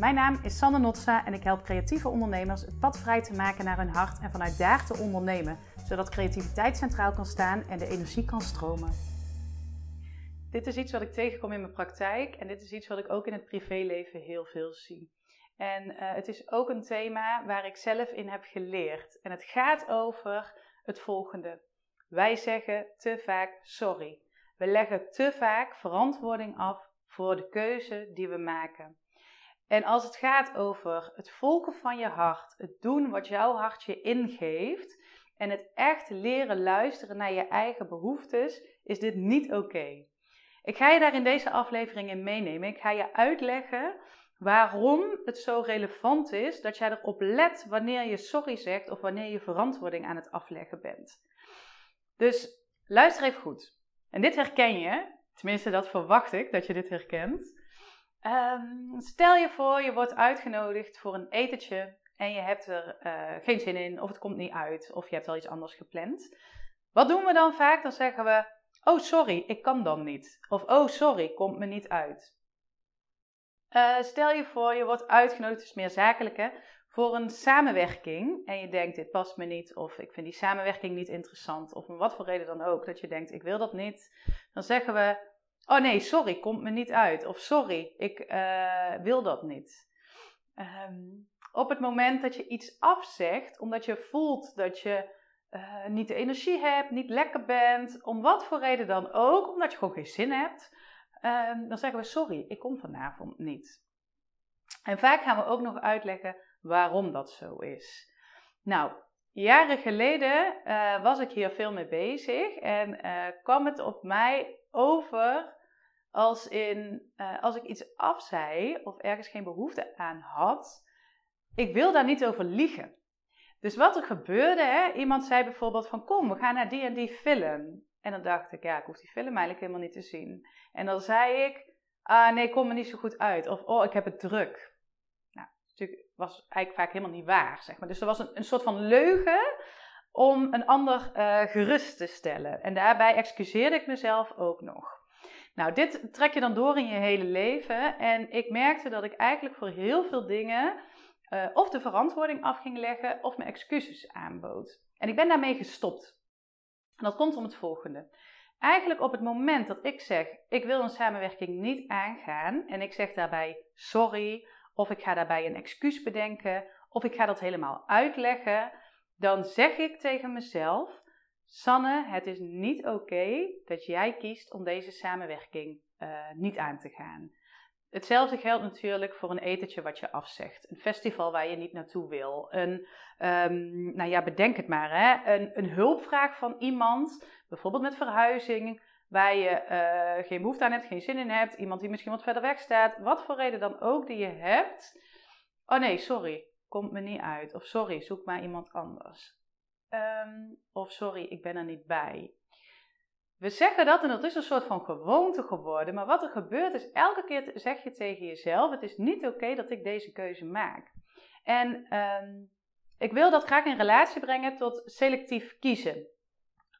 Mijn naam is Sanne Notsa en ik help creatieve ondernemers het pad vrij te maken naar hun hart en vanuit daar te ondernemen, zodat creativiteit centraal kan staan en de energie kan stromen. Dit is iets wat ik tegenkom in mijn praktijk en dit is iets wat ik ook in het privéleven heel veel zie. En uh, het is ook een thema waar ik zelf in heb geleerd. En het gaat over het volgende. Wij zeggen te vaak sorry. We leggen te vaak verantwoording af voor de keuze die we maken. En als het gaat over het volgen van je hart, het doen wat jouw hart je ingeeft en het echt leren luisteren naar je eigen behoeftes, is dit niet oké. Ik ga je daar in deze aflevering in meenemen. Ik ga je uitleggen waarom het zo relevant is dat jij erop let wanneer je sorry zegt of wanneer je verantwoording aan het afleggen bent. Dus luister even goed. En dit herken je, tenminste dat verwacht ik dat je dit herkent. Um, stel je voor, je wordt uitgenodigd voor een etentje en je hebt er uh, geen zin in, of het komt niet uit, of je hebt al iets anders gepland. Wat doen we dan vaak? Dan zeggen we: Oh, sorry, ik kan dan niet. Of Oh, sorry, komt me niet uit. Uh, stel je voor, je wordt uitgenodigd, dus meer zakelijke, voor een samenwerking en je denkt: Dit past me niet, of ik vind die samenwerking niet interessant, of om wat voor reden dan ook, dat je denkt: Ik wil dat niet. Dan zeggen we: Oh nee, sorry, komt me niet uit. Of sorry, ik uh, wil dat niet. Um, op het moment dat je iets afzegt, omdat je voelt dat je uh, niet de energie hebt, niet lekker bent, om wat voor reden dan ook, omdat je gewoon geen zin hebt, um, dan zeggen we sorry, ik kom vanavond niet. En vaak gaan we ook nog uitleggen waarom dat zo is. Nou, jaren geleden uh, was ik hier veel mee bezig en kwam het op mij over als, in, uh, als ik iets afzei of ergens geen behoefte aan had, ik wil daar niet over liegen. Dus wat er gebeurde, hè, iemand zei bijvoorbeeld van kom, we gaan naar die en die film. En dan dacht ik, ja, ik hoef die film eigenlijk helemaal niet te zien. En dan zei ik, ah nee, kom me niet zo goed uit. Of oh, ik heb het druk. Nou, natuurlijk was eigenlijk vaak helemaal niet waar, zeg maar. Dus er was een, een soort van leugen om een ander uh, gerust te stellen. En daarbij excuseerde ik mezelf ook nog. Nou, dit trek je dan door in je hele leven. En ik merkte dat ik eigenlijk voor heel veel dingen uh, of de verantwoording af ging leggen of mijn excuses aanbood. En ik ben daarmee gestopt. En dat komt om het volgende. Eigenlijk op het moment dat ik zeg, ik wil een samenwerking niet aangaan en ik zeg daarbij sorry, of ik ga daarbij een excuus bedenken, of ik ga dat helemaal uitleggen, dan zeg ik tegen mezelf, Sanne, het is niet oké dat jij kiest om deze samenwerking uh, niet aan te gaan. Hetzelfde geldt natuurlijk voor een etentje wat je afzegt. Een festival waar je niet naartoe wil. Een, um, nou ja, bedenk het maar, hè? Een, een hulpvraag van iemand, bijvoorbeeld met verhuizing, waar je uh, geen behoefte aan hebt, geen zin in hebt. Iemand die misschien wat verder weg staat. Wat voor reden dan ook die je hebt. Oh nee, sorry, komt me niet uit. Of sorry, zoek maar iemand anders. Um, of sorry, ik ben er niet bij. We zeggen dat en dat is een soort van gewoonte geworden. Maar wat er gebeurt is, elke keer zeg je tegen jezelf: Het is niet oké dat ik deze keuze maak. En um, ik wil dat graag in relatie brengen tot selectief kiezen.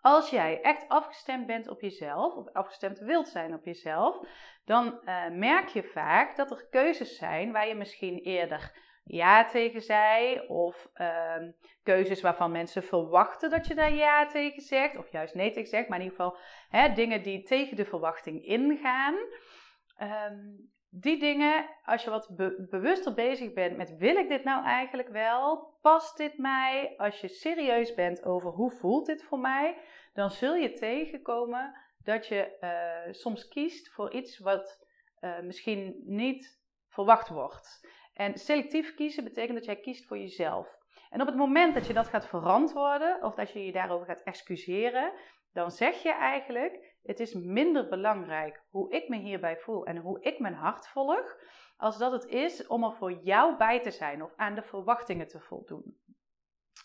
Als jij echt afgestemd bent op jezelf, of afgestemd wilt zijn op jezelf, dan uh, merk je vaak dat er keuzes zijn waar je misschien eerder ja tegen zei. Of uh, keuzes waarvan mensen verwachten dat je daar ja tegen zegt. Of juist nee tegen zegt. Maar in ieder geval hè, dingen die tegen de verwachting ingaan. Um, die dingen, als je wat be bewuster bezig bent met wil ik dit nou eigenlijk wel? Past dit mij? Als je serieus bent over hoe voelt dit voor mij, dan zul je tegenkomen dat je uh, soms kiest voor iets wat uh, misschien niet verwacht wordt. En selectief kiezen betekent dat jij kiest voor jezelf. En op het moment dat je dat gaat verantwoorden of dat je je daarover gaat excuseren, dan zeg je eigenlijk: het is minder belangrijk hoe ik me hierbij voel en hoe ik mijn hart volg, als dat het is om er voor jou bij te zijn of aan de verwachtingen te voldoen.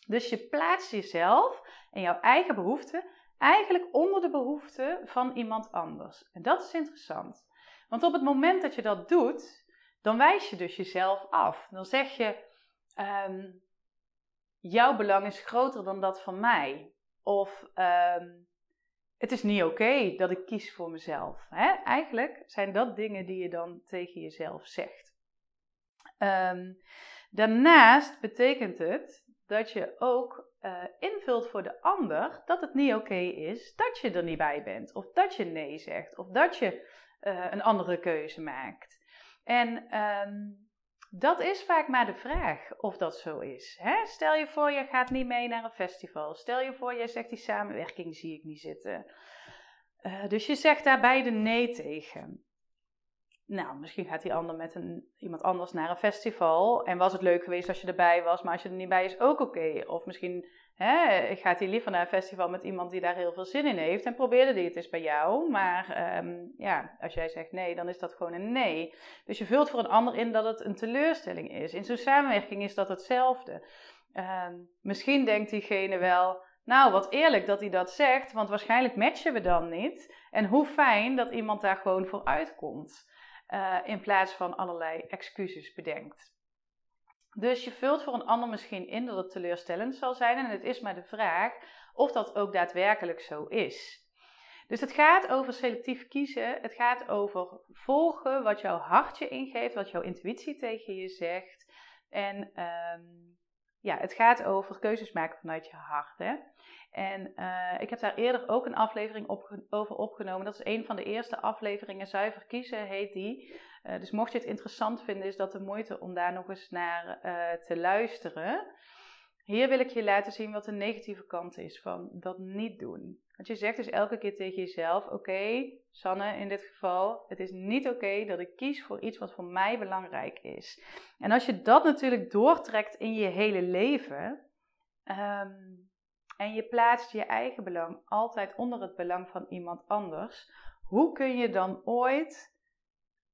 Dus je plaatst jezelf en jouw eigen behoeften eigenlijk onder de behoeften van iemand anders. En dat is interessant. Want op het moment dat je dat doet, dan wijs je dus jezelf af. Dan zeg je, um, jouw belang is groter dan dat van mij. Of um, het is niet oké dat ik kies voor mezelf. Hè? Eigenlijk zijn dat dingen die je dan tegen jezelf zegt. Ehm, daarnaast betekent het dat je ook uh, invult voor de ander dat het niet oké is dat je er niet bij bent, of dat je nee zegt, of dat je uh, een andere keuze maakt. En um, dat is vaak maar de vraag of dat zo is. Hè? Stel je voor, je gaat niet mee naar een festival. Stel je voor, jij zegt die samenwerking zie ik niet zitten. Uh, dus je zegt daar beide nee tegen. Nou, misschien gaat die ander met een, iemand anders naar een festival. En was het leuk geweest als je erbij was, maar als je er niet bij is, ook oké. Of misschien hè, gaat hij liever naar een festival met iemand die daar heel veel zin in heeft. En probeerde die het eens bij jou. Maar um, ja, als jij zegt nee, dan is dat gewoon een nee. Dus je vult voor een ander in dat het een teleurstelling is. In zo'n samenwerking is dat hetzelfde. Um, misschien denkt diegene wel. Nou, wat eerlijk dat hij dat zegt, want waarschijnlijk matchen we dan niet. En hoe fijn dat iemand daar gewoon voor uitkomt. Uh, in plaats van allerlei excuses bedenkt. Dus je vult voor een ander misschien in dat het teleurstellend zal zijn. En het is maar de vraag of dat ook daadwerkelijk zo is. Dus het gaat over selectief kiezen. Het gaat over volgen wat jouw hartje ingeeft, wat jouw intuïtie tegen je zegt. En um, ja, het gaat over keuzes maken vanuit je hart. Hè? En uh, ik heb daar eerder ook een aflevering over opgenomen. Dat is een van de eerste afleveringen. Zuiver kiezen heet die. Uh, dus mocht je het interessant vinden, is dat de moeite om daar nog eens naar uh, te luisteren. Hier wil ik je laten zien wat de negatieve kant is van dat niet doen. Want je zegt dus elke keer tegen jezelf: Oké, Sanne, in dit geval, het is niet oké dat ik kies voor iets wat voor mij belangrijk is. En als je dat natuurlijk doortrekt in je hele leven. Um, en je plaatst je eigen belang altijd onder het belang van iemand anders, hoe kun je dan ooit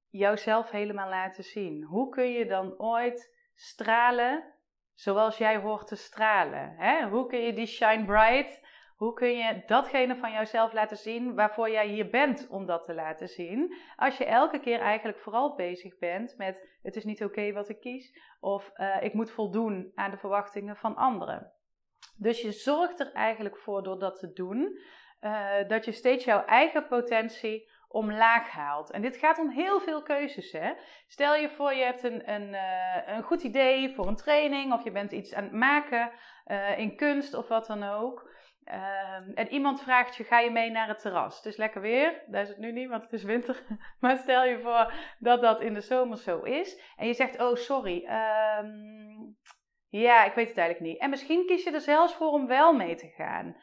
jouzelf helemaal laten zien? Hoe kun je dan ooit stralen zoals jij hoort te stralen? Hè? Hoe kun je die shine bright, hoe kun je datgene van jouzelf laten zien waarvoor jij hier bent om dat te laten zien? Als je elke keer eigenlijk vooral bezig bent met het is niet oké wat ik kies of uh, ik moet voldoen aan de verwachtingen van anderen. Dus je zorgt er eigenlijk voor door dat te doen, uh, dat je steeds jouw eigen potentie omlaag haalt. En dit gaat om heel veel keuzes. Hè? Stel je voor, je hebt een, een, uh, een goed idee voor een training, of je bent iets aan het maken uh, in kunst of wat dan ook. Uh, en iemand vraagt je, ga je mee naar het terras? Het is lekker weer, daar is het nu niet, want het is winter. maar stel je voor dat dat in de zomer zo is. En je zegt, oh sorry, um, ja, ik weet het eigenlijk niet. En misschien kies je er zelfs voor om wel mee te gaan.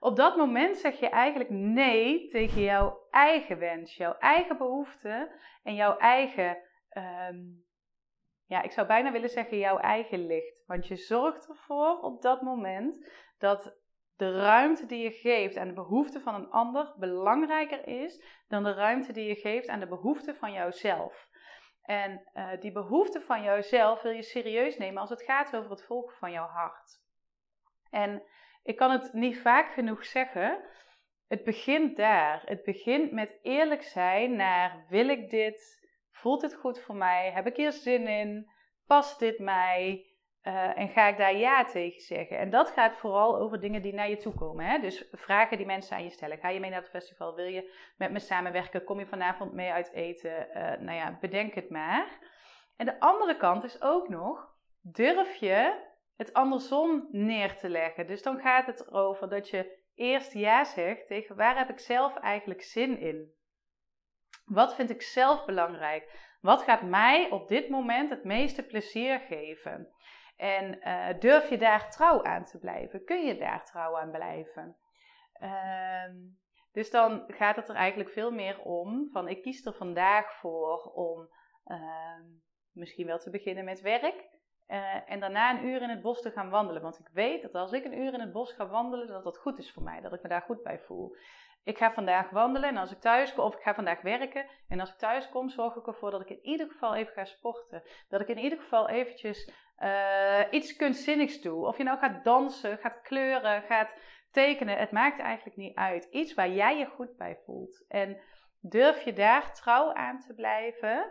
Op dat moment zeg je eigenlijk nee tegen jouw eigen wens, jouw eigen behoeften en jouw eigen, um, ja, ik zou bijna willen zeggen jouw eigen licht. Want je zorgt ervoor op dat moment dat de ruimte die je geeft aan de behoeften van een ander belangrijker is dan de ruimte die je geeft aan de behoeften van jouzelf. En uh, die behoefte van jouzelf wil je serieus nemen als het gaat over het volgen van jouw hart. En ik kan het niet vaak genoeg zeggen. Het begint daar. Het begint met eerlijk zijn naar wil ik dit? Voelt het goed voor mij? Heb ik hier zin in? Past dit mij? Uh, en ga ik daar ja tegen zeggen? En dat gaat vooral over dingen die naar je toe komen. Hè? Dus vragen die mensen aan je stellen. Ga je mee naar het festival? Wil je met me samenwerken? Kom je vanavond mee uit eten? Uh, nou ja, bedenk het maar. En de andere kant is ook nog, durf je het andersom neer te leggen? Dus dan gaat het erover dat je eerst ja zegt tegen waar heb ik zelf eigenlijk zin in? Wat vind ik zelf belangrijk? Wat gaat mij op dit moment het meeste plezier geven? En uh, durf je daar trouw aan te blijven? Kun je daar trouw aan blijven? Uh, dus dan gaat het er eigenlijk veel meer om van ik kies er vandaag voor om uh, misschien wel te beginnen met werk. Uh, en daarna een uur in het bos te gaan wandelen. Want ik weet dat als ik een uur in het bos ga wandelen, dat dat goed is voor mij. Dat ik me daar goed bij voel. Ik ga vandaag wandelen en als ik thuis kom, of ik ga vandaag werken. En als ik thuis kom, zorg ik ervoor dat ik in ieder geval even ga sporten. Dat ik in ieder geval eventjes uh, iets kunstzinnigs doe. Of je nou gaat dansen, gaat kleuren, gaat tekenen. Het maakt eigenlijk niet uit. Iets waar jij je goed bij voelt. En durf je daar trouw aan te blijven.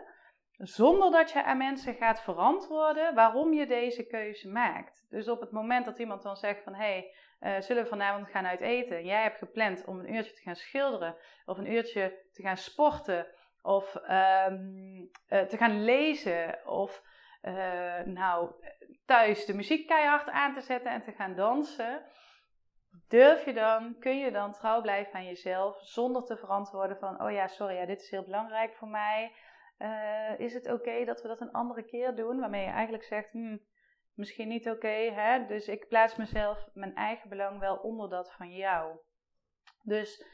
Zonder dat je aan mensen gaat verantwoorden waarom je deze keuze maakt. Dus op het moment dat iemand dan zegt van hé, hey, uh, zullen we vanavond gaan uit eten? En jij hebt gepland om een uurtje te gaan schilderen of een uurtje te gaan sporten of um, uh, te gaan lezen of uh, nou, thuis de muziek keihard aan te zetten en te gaan dansen. Durf je dan, kun je dan trouw blijven aan jezelf zonder te verantwoorden van, oh ja, sorry, ja, dit is heel belangrijk voor mij. Uh, is het oké dat we dat een andere keer doen? Waarmee je eigenlijk zegt, hmm, misschien niet oké, hè? Dus ik plaats mezelf, mijn eigen belang wel onder dat van jou. Dus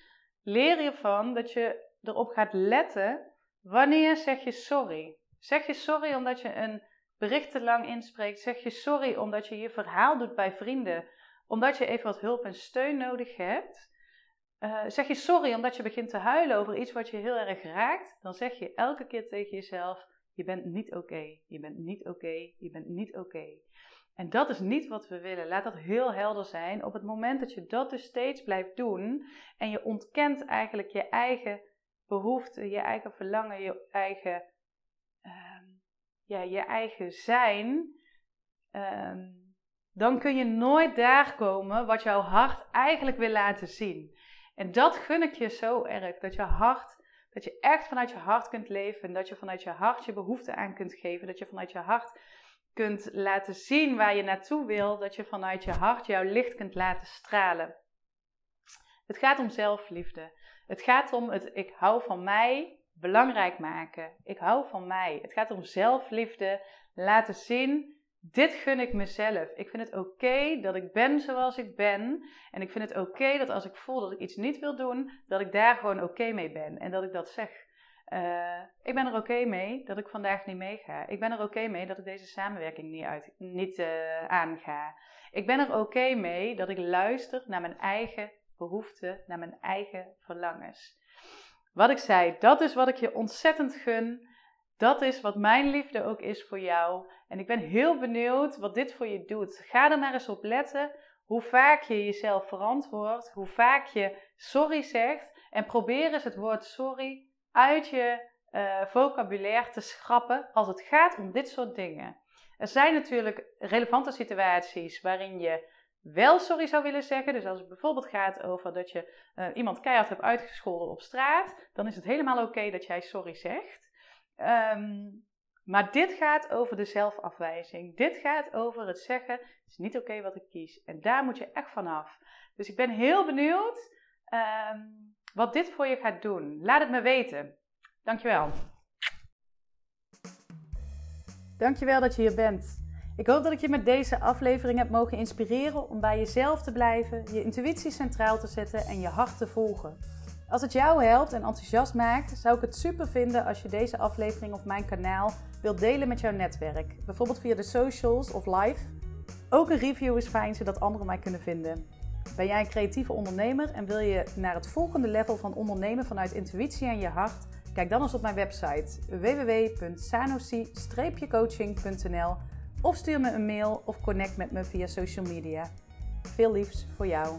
leer hiervan dat je erop gaat letten wanneer zeg je sorry. Zeg je sorry omdat je een bericht te lang inspreekt. Zeg je sorry omdat je je verhaal doet bij vrienden. Omdat je even wat hulp en steun nodig hebt. Uh, zeg je sorry omdat je begint te huilen over iets wat je heel erg raakt. Dan zeg je elke keer tegen jezelf: Je bent niet oké. Je bent niet oké. je bent niet oké. En dat is niet wat we willen. Laat dat heel helder zijn. Op het moment dat je dat dus steeds blijft doen en je ontkent eigenlijk je eigen behoeften, je eigen verlangen, je eigen, uh, ja, je eigen zijn, uh, dan kun je nooit daar komen wat jouw hart eigenlijk wil laten zien. En dat gun ik je zo erg, dat je hart, dat je echt vanuit je hart kunt leven en dat je vanuit je hart je behoeften aan kunt geven, dat je vanuit je hart kunt laten zien waar je naartoe wil, dat je vanuit je hart jouw licht kunt laten stralen. Het gaat om zelfliefde. Het gaat om het ik hou van mij belangrijk maken. Ik hou van mij. Het gaat om zelfliefde. Laten zien, dit gun ik mezelf. Ik vind het oké dat ik ben zoals ik ben. En ik vind het oké dat als ik voel dat ik iets niet wil doen, dat ik daar gewoon oké mee ben. En dat ik dat zeg. Uh, ik ben er oké mee dat ik vandaag niet meega. Ik ben er oké mee dat ik deze samenwerking niet, uit, niet uh, aanga. Ik ben er oké mee dat ik luister naar mijn eigen behoeften, naar mijn eigen verlangens. Wat ik zei, dat is wat ik je ontzettend gun. Dat is wat mijn liefde ook is voor jou. En ik ben heel benieuwd wat dit voor je doet. Ga er maar eens op letten hoe vaak je jezelf verantwoordt, hoe vaak je sorry zegt. En probeer eens het woord sorry uit je uh, vocabulaire te schrappen als het gaat om dit soort dingen. Er zijn natuurlijk relevante situaties waarin je wel sorry zou willen zeggen. Dus als het bijvoorbeeld gaat over dat je uh, iemand keihard hebt uitgescholden op straat, dan is het helemaal oké dat jij sorry zegt. Um, maar dit gaat over de zelfafwijzing. Dit gaat over het zeggen: het is niet oké wat ik kies. En daar moet je echt vanaf. Dus ik ben heel benieuwd um, wat dit voor je gaat doen. Laat het me weten. Dankjewel. Dankjewel dat je hier bent. Ik hoop dat ik je met deze aflevering heb mogen inspireren om bij jezelf te blijven, je intuïtie centraal te zetten en je hart te volgen. Als het jou helpt en enthousiast maakt, zou ik het super vinden als je deze aflevering op mijn kanaal wilt delen met jouw netwerk. Bijvoorbeeld via de socials of live. Ook een review is fijn zodat anderen mij kunnen vinden. Ben jij een creatieve ondernemer en wil je naar het volgende level van ondernemen vanuit intuïtie en je hart? Kijk dan eens op mijn website www.sanosi-coaching.nl of stuur me een mail of connect met me via social media. Veel liefs voor jou.